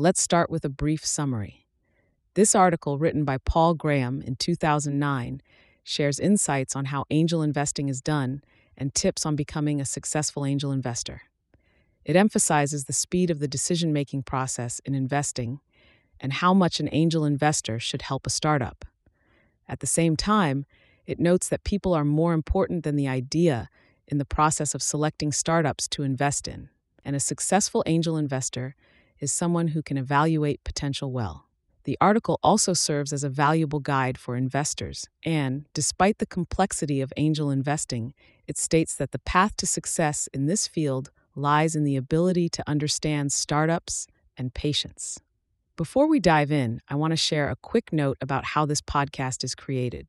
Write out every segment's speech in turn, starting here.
Let's start with a brief summary. This article, written by Paul Graham in 2009, shares insights on how angel investing is done and tips on becoming a successful angel investor. It emphasizes the speed of the decision making process in investing and how much an angel investor should help a startup. At the same time, it notes that people are more important than the idea in the process of selecting startups to invest in, and a successful angel investor is someone who can evaluate potential well. The article also serves as a valuable guide for investors, and despite the complexity of angel investing, it states that the path to success in this field lies in the ability to understand startups and patience. Before we dive in, I want to share a quick note about how this podcast is created.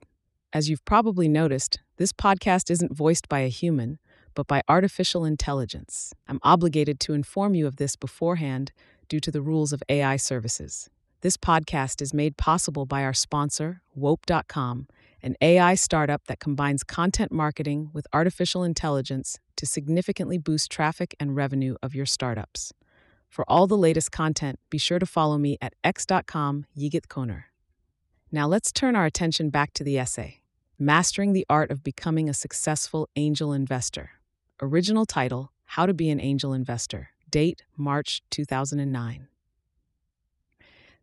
As you've probably noticed, this podcast isn't voiced by a human, but by artificial intelligence. I'm obligated to inform you of this beforehand due to the rules of AI services. This podcast is made possible by our sponsor, Wope.com, an AI startup that combines content marketing with artificial intelligence to significantly boost traffic and revenue of your startups. For all the latest content, be sure to follow me at x.com Yigit Konur. Now let's turn our attention back to the essay Mastering the Art of Becoming a Successful Angel Investor. Original title How to Be an Angel Investor. Date March 2009.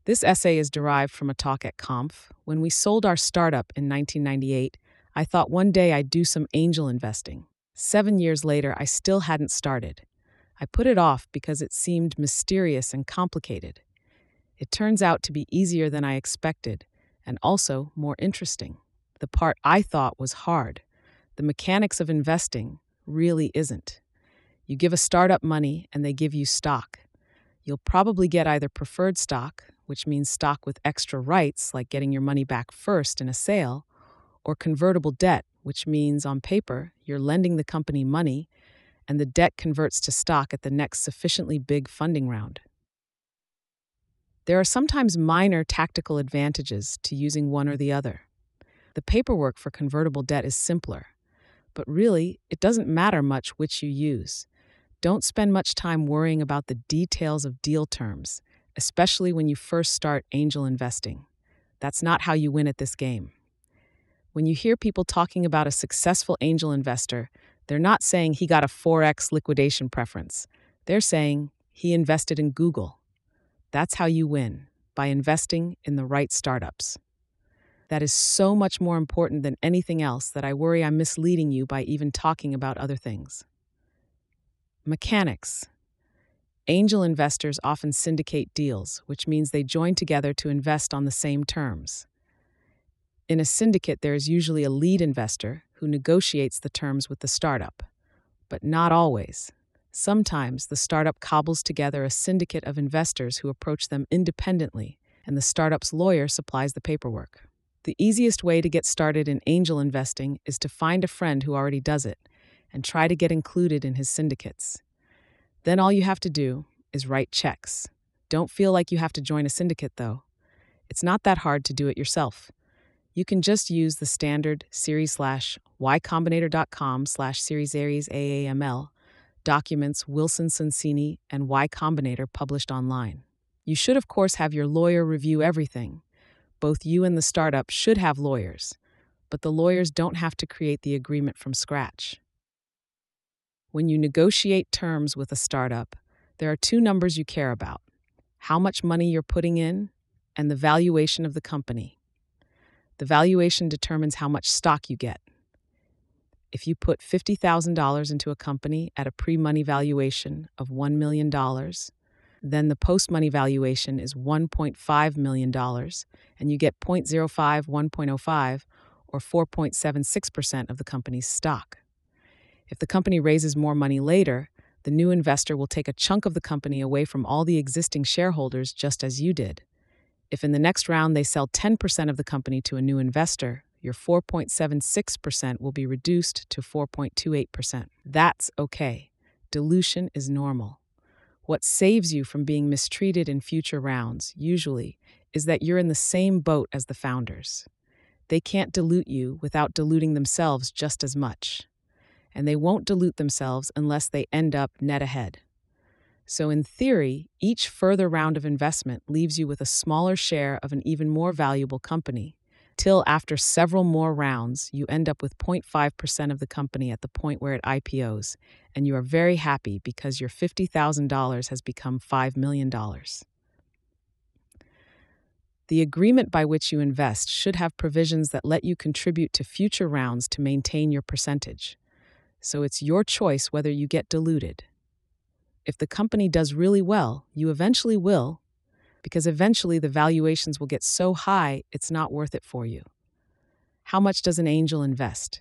This essay is derived from a talk at Conf. When we sold our startup in 1998, I thought one day I'd do some angel investing. Seven years later, I still hadn't started. I put it off because it seemed mysterious and complicated. It turns out to be easier than I expected, and also more interesting. The part I thought was hard, the mechanics of investing, really isn't. You give a startup money and they give you stock. You'll probably get either preferred stock, which means stock with extra rights, like getting your money back first in a sale, or convertible debt, which means on paper you're lending the company money and the debt converts to stock at the next sufficiently big funding round. There are sometimes minor tactical advantages to using one or the other. The paperwork for convertible debt is simpler, but really, it doesn't matter much which you use. Don't spend much time worrying about the details of deal terms especially when you first start angel investing. That's not how you win at this game. When you hear people talking about a successful angel investor, they're not saying he got a 4x liquidation preference. They're saying he invested in Google. That's how you win, by investing in the right startups. That is so much more important than anything else that I worry I'm misleading you by even talking about other things. Mechanics Angel investors often syndicate deals, which means they join together to invest on the same terms. In a syndicate, there is usually a lead investor who negotiates the terms with the startup, but not always. Sometimes the startup cobbles together a syndicate of investors who approach them independently, and the startup's lawyer supplies the paperwork. The easiest way to get started in angel investing is to find a friend who already does it and try to get included in his syndicates. Then all you have to do is write checks. Don't feel like you have to join a syndicate, though. It's not that hard to do it yourself. You can just use the standard series slash ycombinator.com slash series aries AAML documents Wilson Sonsini and Y Combinator published online. You should, of course, have your lawyer review everything. Both you and the startup should have lawyers, but the lawyers don't have to create the agreement from scratch. When you negotiate terms with a startup, there are two numbers you care about how much money you're putting in and the valuation of the company. The valuation determines how much stock you get. If you put $50,000 into a company at a pre money valuation of $1 million, then the post money valuation is $1.5 million, and you get 0.05, 1.05, or 4.76% of the company's stock. If the company raises more money later, the new investor will take a chunk of the company away from all the existing shareholders, just as you did. If in the next round they sell 10% of the company to a new investor, your 4.76% will be reduced to 4.28%. That's okay. Dilution is normal. What saves you from being mistreated in future rounds, usually, is that you're in the same boat as the founders. They can't dilute you without diluting themselves just as much and they won't dilute themselves unless they end up net ahead. So, in theory, each further round of investment leaves you with a smaller share of an even more valuable company. Till after several more rounds, you end up with 0.5% of the company at the point where it IPOs, and you are very happy because your $50,000 has become $5 million. The agreement by which you invest should have provisions that let you contribute to future rounds to maintain your percentage. So it's your choice whether you get diluted. If the company does really well, you eventually will, because eventually the valuations will get so high it's not worth it for you. How much does an angel invest?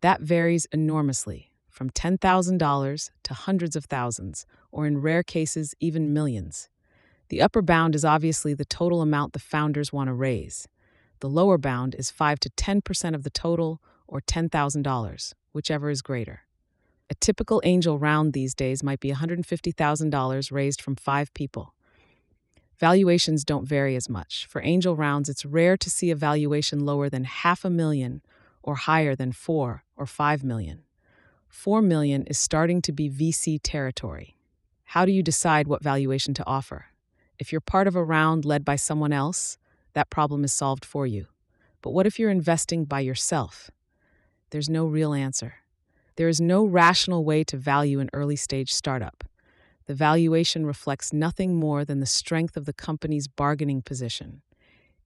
That varies enormously, from $10,000 to hundreds of thousands, or in rare cases, even millions. The upper bound is obviously the total amount the founders want to raise. The lower bound is 5 to 10% of the total, or $10,000, whichever is greater. A typical angel round these days might be $150,000 raised from five people. Valuations don't vary as much. For angel rounds, it's rare to see a valuation lower than half a million or higher than four or five million. Four million is starting to be VC territory. How do you decide what valuation to offer? If you're part of a round led by someone else, that problem is solved for you. But what if you're investing by yourself? There's no real answer. There is no rational way to value an early stage startup. The valuation reflects nothing more than the strength of the company's bargaining position.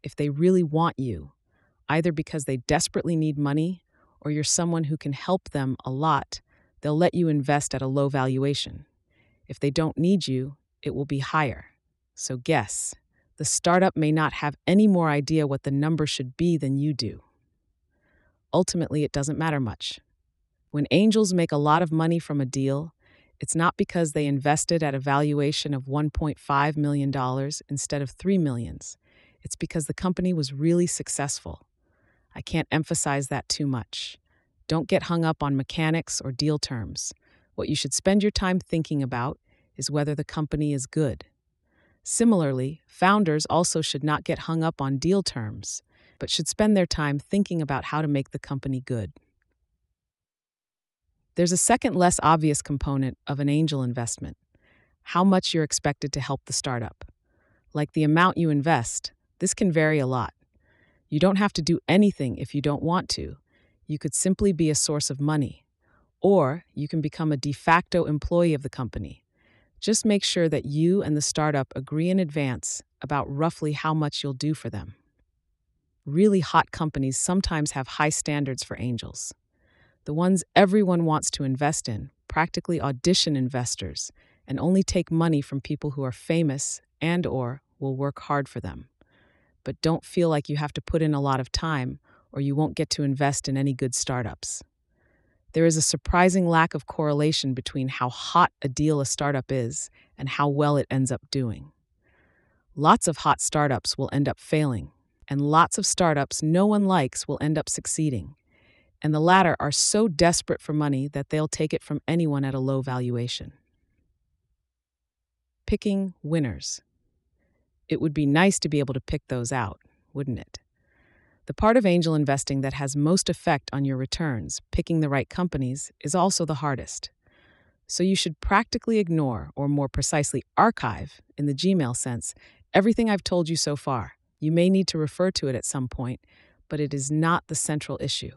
If they really want you, either because they desperately need money or you're someone who can help them a lot, they'll let you invest at a low valuation. If they don't need you, it will be higher. So guess, the startup may not have any more idea what the number should be than you do. Ultimately, it doesn't matter much. When angels make a lot of money from a deal, it's not because they invested at a valuation of $1.5 million instead of 3 millions. It's because the company was really successful. I can't emphasize that too much. Don't get hung up on mechanics or deal terms. What you should spend your time thinking about is whether the company is good. Similarly, founders also should not get hung up on deal terms, but should spend their time thinking about how to make the company good. There's a second, less obvious component of an angel investment how much you're expected to help the startup. Like the amount you invest, this can vary a lot. You don't have to do anything if you don't want to. You could simply be a source of money, or you can become a de facto employee of the company just make sure that you and the startup agree in advance about roughly how much you'll do for them. Really hot companies sometimes have high standards for angels. The ones everyone wants to invest in practically audition investors and only take money from people who are famous and or will work hard for them. But don't feel like you have to put in a lot of time or you won't get to invest in any good startups there is a surprising lack of correlation between how hot a deal a startup is and how well it ends up doing. Lots of hot startups will end up failing, and lots of startups no one likes will end up succeeding. And the latter are so desperate for money that they'll take it from anyone at a low valuation. Picking winners. It would be nice to be able to pick those out, wouldn't it? The part of angel investing that has most effect on your returns, picking the right companies, is also the hardest. So you should practically ignore, or more precisely, archive, in the Gmail sense, everything I've told you so far. You may need to refer to it at some point, but it is not the central issue.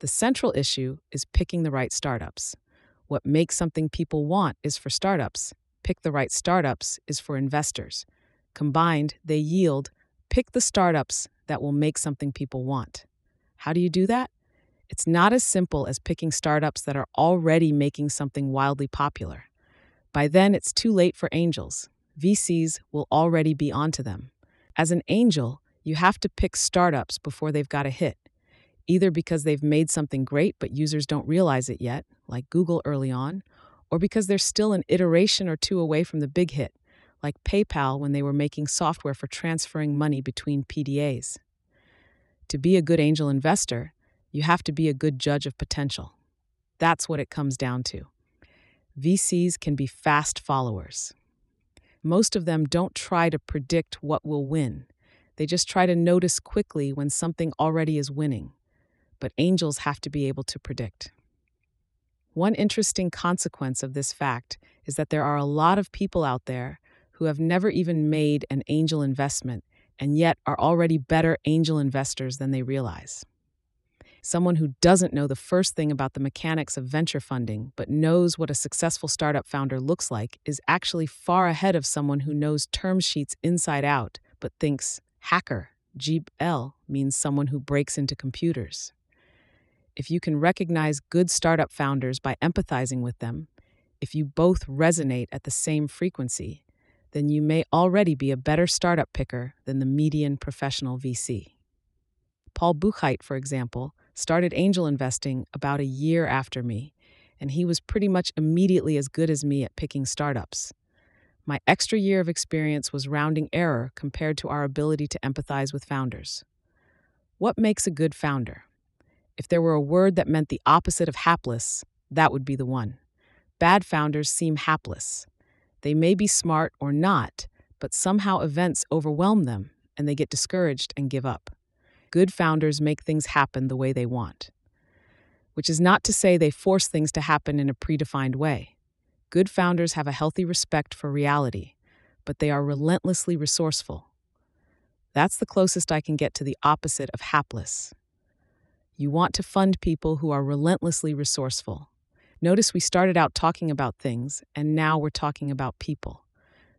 The central issue is picking the right startups. What makes something people want is for startups. Pick the right startups is for investors. Combined, they yield pick the startups that will make something people want. How do you do that? It's not as simple as picking startups that are already making something wildly popular. By then, it's too late for angels. VCs will already be onto them. As an angel, you have to pick startups before they've got a hit, either because they've made something great but users don't realize it yet, like Google early on, or because they're still an iteration or two away from the big hit, like PayPal when they were making software for transferring money between PDAs. To be a good angel investor, you have to be a good judge of potential. That's what it comes down to. VCs can be fast followers. Most of them don't try to predict what will win. They just try to notice quickly when something already is winning. But angels have to be able to predict. One interesting consequence of this fact is that there are a lot of people out there who have never even made an angel investment and yet are already better angel investors than they realize. Someone who doesn't know the first thing about the mechanics of venture funding but knows what a successful startup founder looks like is actually far ahead of someone who knows term sheets inside out but thinks hacker, GL, means someone who breaks into computers. If you can recognize good startup founders by empathizing with them, if you both resonate at the same frequency, then you may already be a better startup picker than the median professional VC. Paul Buchheit, for example, started angel investing about a year after me, and he was pretty much immediately as good as me at picking startups. My extra year of experience was rounding error compared to our ability to empathize with founders. What makes a good founder? If there were a word that meant the opposite of hapless, that would be the one. Bad founders seem hapless. They may be smart or not, but somehow events overwhelm them and they get discouraged and give up. Good founders make things happen the way they want. Which is not to say they force things to happen in a predefined way. Good founders have a healthy respect for reality, but they are relentlessly resourceful. That's the closest I can get to the opposite of hapless. You want to fund people who are relentlessly resourceful. Notice we started out talking about things, and now we're talking about people.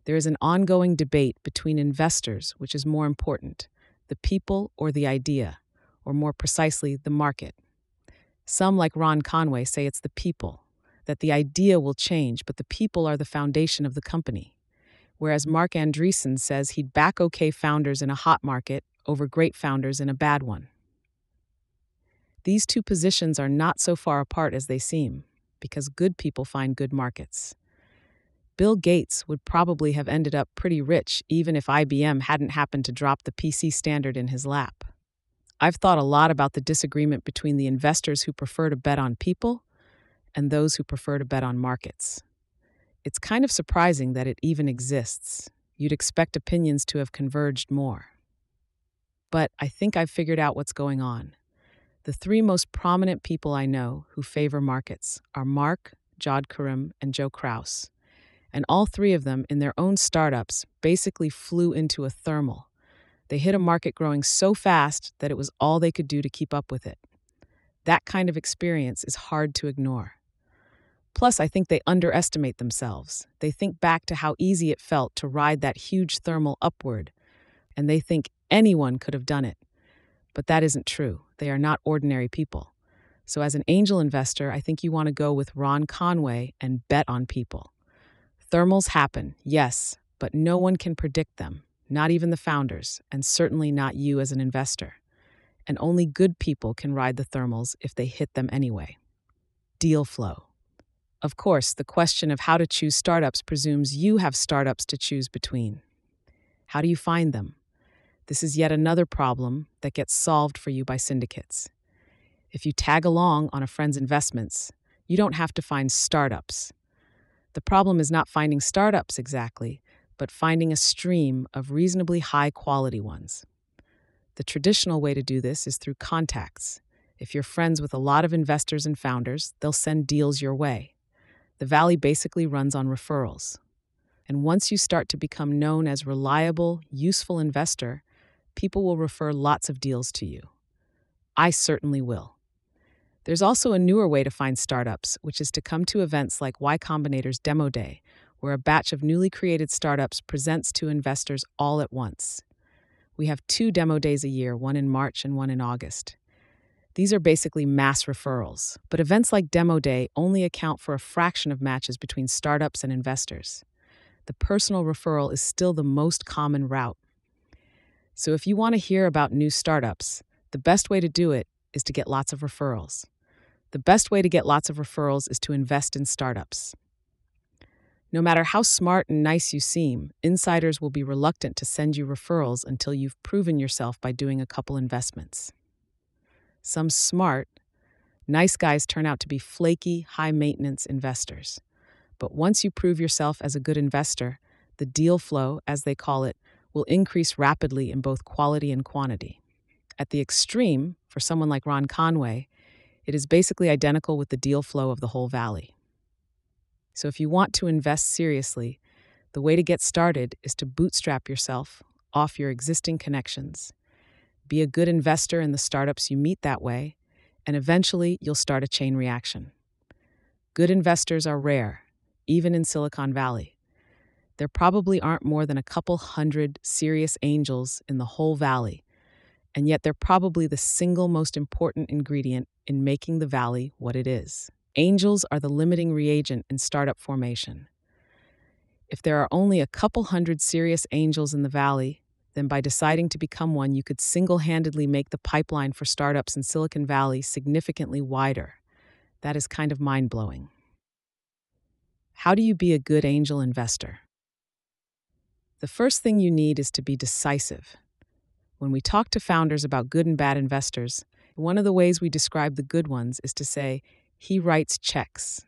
There is an ongoing debate between investors, which is more important the people or the idea, or more precisely, the market. Some, like Ron Conway, say it's the people, that the idea will change, but the people are the foundation of the company. Whereas Marc Andreessen says he'd back okay founders in a hot market over great founders in a bad one. These two positions are not so far apart as they seem, because good people find good markets. Bill Gates would probably have ended up pretty rich even if IBM hadn't happened to drop the PC standard in his lap. I've thought a lot about the disagreement between the investors who prefer to bet on people and those who prefer to bet on markets. It's kind of surprising that it even exists. You'd expect opinions to have converged more. But I think I've figured out what's going on. The three most prominent people I know who favor markets are Marc, Jawed Karim, and Joe Kraus and all three of them, in their own startups, basically flew into a thermal. They hit a market growing so fast that it was all they could do to keep up with it. That kind of experience is hard to ignore. Plus, I think they underestimate themselves. They think back to how easy it felt to ride that huge thermal upward, and they think anyone could have done it. But that isn't true. They are not ordinary people. So, as an angel investor, I think you want to go with Ron Conway and bet on people. Thermals happen, yes, but no one can predict them, not even the founders, and certainly not you as an investor. And only good people can ride the thermals if they hit them anyway. Deal flow. Of course, the question of how to choose startups presumes you have startups to choose between. How do you find them? This is yet another problem that gets solved for you by syndicates. If you tag along on a friend's investments, you don't have to find startups. The problem is not finding startups exactly, but finding a stream of reasonably high quality ones. The traditional way to do this is through contacts. If you're friends with a lot of investors and founders, they'll send deals your way. The Valley basically runs on referrals. And once you start to become known as reliable, useful investor, people will refer lots of deals to you. I certainly will. There's also a newer way to find startups, which is to come to events like Y Combinator's Demo Day, where a batch of newly created startups presents to investors all at once. We have two demo days a year, one in March and one in August. These are basically mass referrals, but events like Demo Day only account for a fraction of matches between startups and investors. The personal referral is still the most common route. So if you want to hear about new startups, the best way to do it is to get lots of referrals. The best way to get lots of referrals is to invest in startups. No matter how smart and nice you seem, insiders will be reluctant to send you referrals until you've proven yourself by doing a couple investments. Some smart, nice guys turn out to be flaky, high maintenance investors. But once you prove yourself as a good investor, the deal flow, as they call it, will increase rapidly in both quality and quantity. At the extreme, for someone like Ron Conway, it is basically identical with the deal flow of the whole valley. So if you want to invest seriously, the way to get started is to bootstrap yourself off your existing connections. Be a good investor in the startups you meet that way, and eventually you'll start a chain reaction. Good investors are rare, even in Silicon Valley. There probably aren't more than a couple hundred serious angels in the whole valley, and yet they're probably the single most important ingredient in making the valley what it is. Angels are the limiting reagent in startup formation. If there are only a couple hundred serious angels in the valley, then by deciding to become one, you could single handedly make the pipeline for startups in Silicon Valley significantly wider. That is kind of mind blowing. How do you be a good angel investor? The first thing you need is to be decisive. When we talk to founders about good and bad investors, one of the ways we describe the good ones is to say, he writes checks.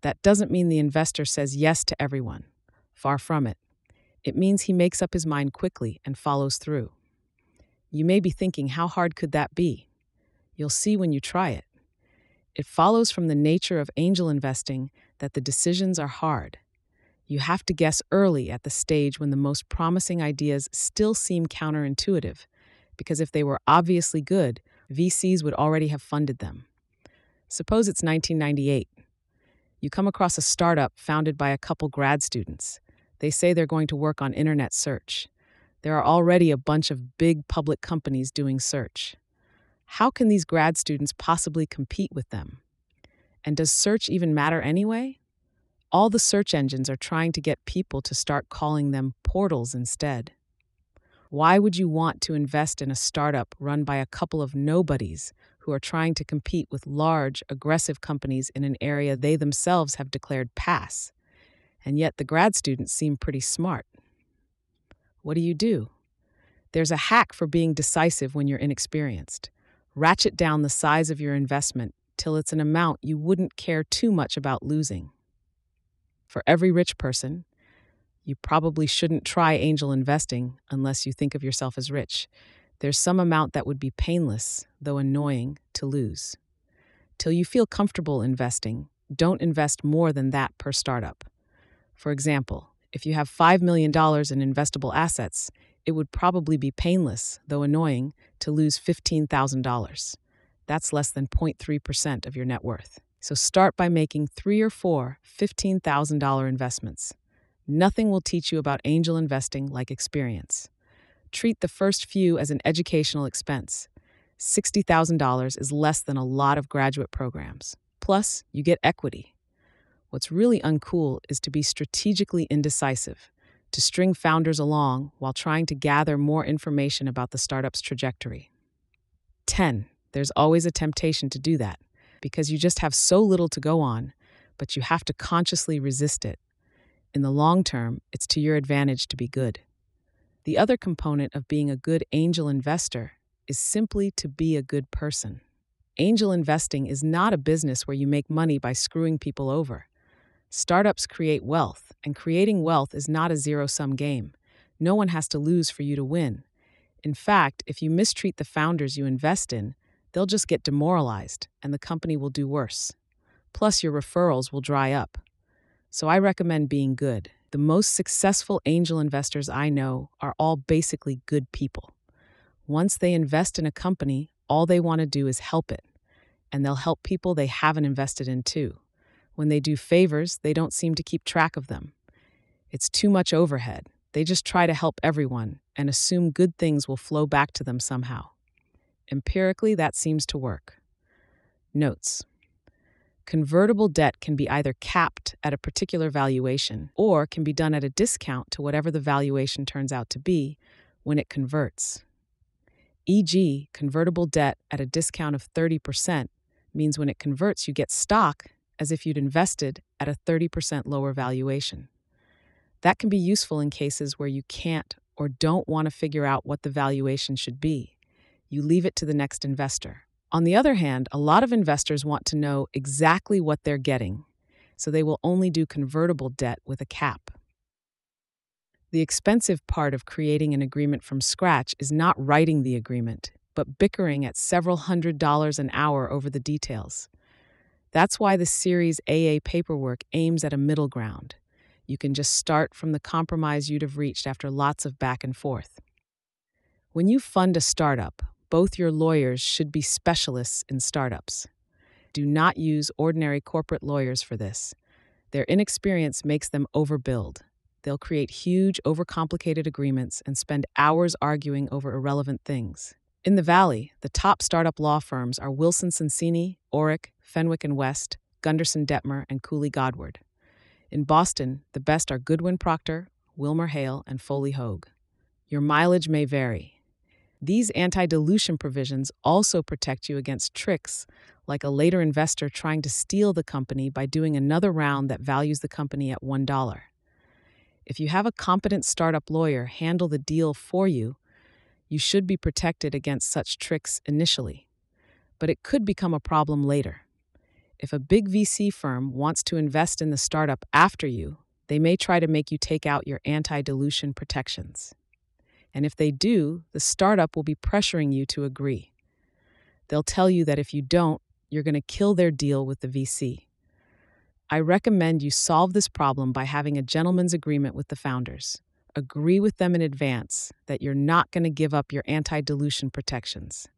That doesn't mean the investor says yes to everyone. Far from it. It means he makes up his mind quickly and follows through. You may be thinking, how hard could that be? You'll see when you try it. It follows from the nature of angel investing that the decisions are hard. You have to guess early at the stage when the most promising ideas still seem counterintuitive, because if they were obviously good, VCs would already have funded them. Suppose it's 1998. You come across a startup founded by a couple grad students. They say they're going to work on internet search. There are already a bunch of big public companies doing search. How can these grad students possibly compete with them? And does search even matter anyway? All the search engines are trying to get people to start calling them portals instead. Why would you want to invest in a startup run by a couple of nobodies who are trying to compete with large, aggressive companies in an area they themselves have declared pass? and yet the grad students seem pretty smart. What do you do? There's a hack for being decisive when you're inexperienced. Ratchet down the size of your investment till it's an amount you wouldn't care too much about losing. For every rich person, you probably shouldn't try angel investing unless you think of yourself as rich. There's some amount that would be painless, though annoying, to lose. Till you feel comfortable investing, don't invest more than that per startup. For example, if you have $5 million in investable assets, it would probably be painless, though annoying, to lose $15,000. That's less than 0.3% of your net worth. So start by making three or four $15,000 investments. Nothing will teach you about angel investing like experience. Treat the first few as an educational expense. $60,000 is less than a lot of graduate programs. Plus, you get equity. What's really uncool is to be strategically indecisive, to string founders along while trying to gather more information about the startup's trajectory. 10. There's always a temptation to do that because you just have so little to go on, but you have to consciously resist it. In the long term, it's to your advantage to be good. The other component of being a good angel investor is simply to be a good person. Angel investing is not a business where you make money by screwing people over. Startups create wealth, and creating wealth is not a zero sum game. No one has to lose for you to win. In fact, if you mistreat the founders you invest in, they'll just get demoralized and the company will do worse. Plus, your referrals will dry up. So I recommend being good. The most successful angel investors I know are all basically good people. Once they invest in a company, all they want to do is help it, and they'll help people they haven't invested in too. When they do favors, they don't seem to keep track of them. It's too much overhead. They just try to help everyone and assume good things will flow back to them somehow. Empirically, that seems to work. Notes Convertible debt can be either capped at a particular valuation or can be done at a discount to whatever the valuation turns out to be when it converts. E.g., convertible debt at a discount of 30% means when it converts, you get stock as if you'd invested at a 30% lower valuation. That can be useful in cases where you can't or don't want to figure out what the valuation should be. You leave it to the next investor. On the other hand, a lot of investors want to know exactly what they're getting, so they will only do convertible debt with a cap. The expensive part of creating an agreement from scratch is not writing the agreement, but bickering at several hundred dollars an hour over the details. That's why the Series AA paperwork aims at a middle ground. You can just start from the compromise you'd have reached after lots of back and forth. When you fund a startup, both your lawyers should be specialists in startups. Do not use ordinary corporate lawyers for this. Their inexperience makes them overbuild. They'll create huge, overcomplicated agreements and spend hours arguing over irrelevant things. In the Valley, the top startup law firms are Wilson Sonsini, Orrick, Fenwick and West, Gunderson Dettmer, and Cooley Godward. In Boston, the best are Goodwin Procter, Wilmer Hale, and Foley Hoag. Your mileage may vary. These anti dilution provisions also protect you against tricks like a later investor trying to steal the company by doing another round that values the company at $1. If you have a competent startup lawyer handle the deal for you, you should be protected against such tricks initially. But it could become a problem later. If a big VC firm wants to invest in the startup after you, they may try to make you take out your anti dilution protections. And if they do, the startup will be pressuring you to agree. They'll tell you that if you don't, you're going to kill their deal with the VC. I recommend you solve this problem by having a gentleman's agreement with the founders. Agree with them in advance that you're not going to give up your anti dilution protections.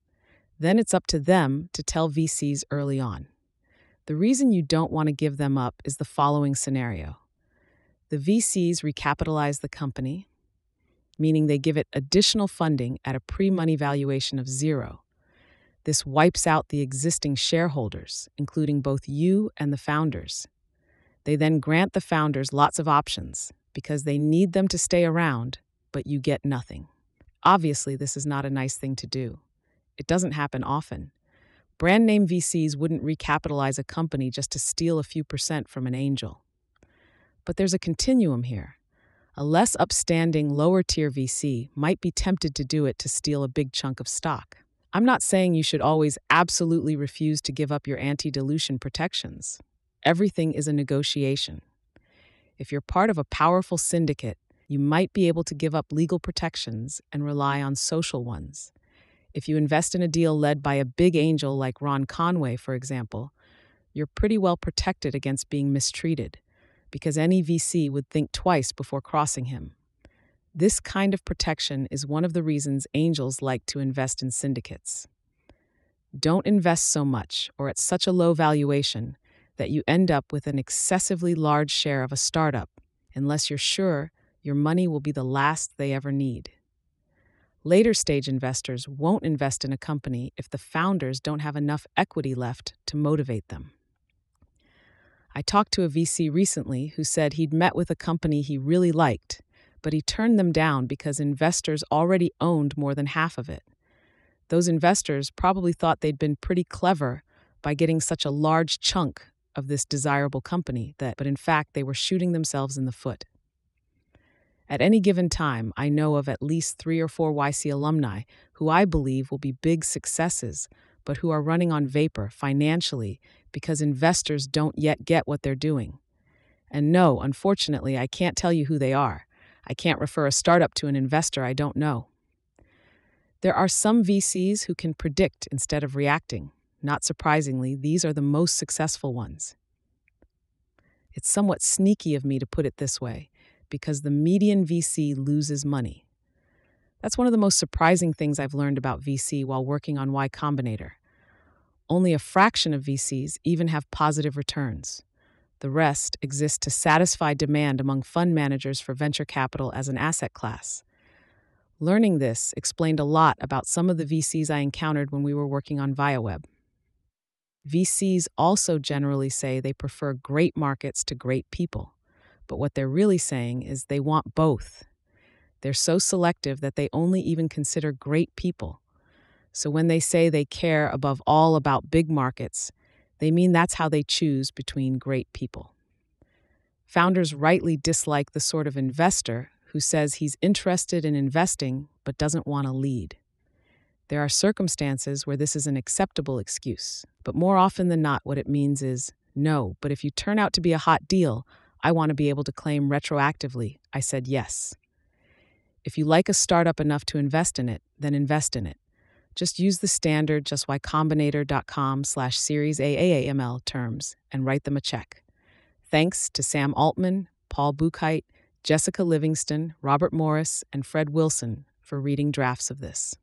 Then it's up to them to tell VCs early on. The reason you don't want to give them up is the following scenario the VCs recapitalize the company, meaning they give it additional funding at a pre money valuation of zero. This wipes out the existing shareholders, including both you and the founders. They then grant the founders lots of options because they need them to stay around, but you get nothing. Obviously, this is not a nice thing to do. It doesn't happen often. Brand name VCs wouldn't recapitalize a company just to steal a few percent from an angel. But there's a continuum here. A less upstanding, lower tier VC might be tempted to do it to steal a big chunk of stock. I'm not saying you should always absolutely refuse to give up your anti dilution protections. Everything is a negotiation. If you're part of a powerful syndicate, you might be able to give up legal protections and rely on social ones. If you invest in a deal led by a big angel like Ron Conway, for example, you're pretty well protected against being mistreated because any VC would think twice before crossing him. This kind of protection is one of the reasons angels like to invest in syndicates. Don't invest so much or at such a low valuation that you end up with an excessively large share of a startup unless you're sure your money will be the last they ever need. Later stage investors won't invest in a company if the founders don't have enough equity left to motivate them. I talked to a VC recently who said he'd met with a company he really liked, but he turned them down because investors already owned more than half of it. Those investors probably thought they'd been pretty clever by getting such a large chunk of this desirable company that but in fact they were shooting themselves in the foot. At any given time, I know of at least three or four YC alumni who I believe will be big successes, but who are running on vapor financially because investors don't yet get what they're doing. And no, unfortunately, I can't tell you who they are. I can't refer a startup to an investor I don't know. There are some VCs who can predict instead of reacting. Not surprisingly, these are the most successful ones. It's somewhat sneaky of me to put it this way because the median VC loses money. That's one of the most surprising things I've learned about VC while working on Y Combinator. Only a fraction of VCs even have positive returns. The rest exist to satisfy demand among fund managers for venture capital as an asset class. Learning this explained a lot about some of the VCs I encountered when we were working on Viaweb. VCs also generally say they prefer great markets to great people. But what they're really saying is they want both. They're so selective that they only even consider great people. So when they say they care above all about big markets, they mean that's how they choose between great people. Founders rightly dislike the sort of investor who says he's interested in investing but doesn't want to lead. There are circumstances where this is an acceptable excuse, but more often than not, what it means is no, but if you turn out to be a hot deal, I want to be able to claim retroactively. I said yes. If you like a startup enough to invest in it, then invest in it. Just use the standard justwhycombinator.com slash series AAAML terms and write them a check. Thanks to Sam Altman, Paul Buchheit, Jessica Livingston, Robert Morris, and Fred Wilson for reading drafts of this.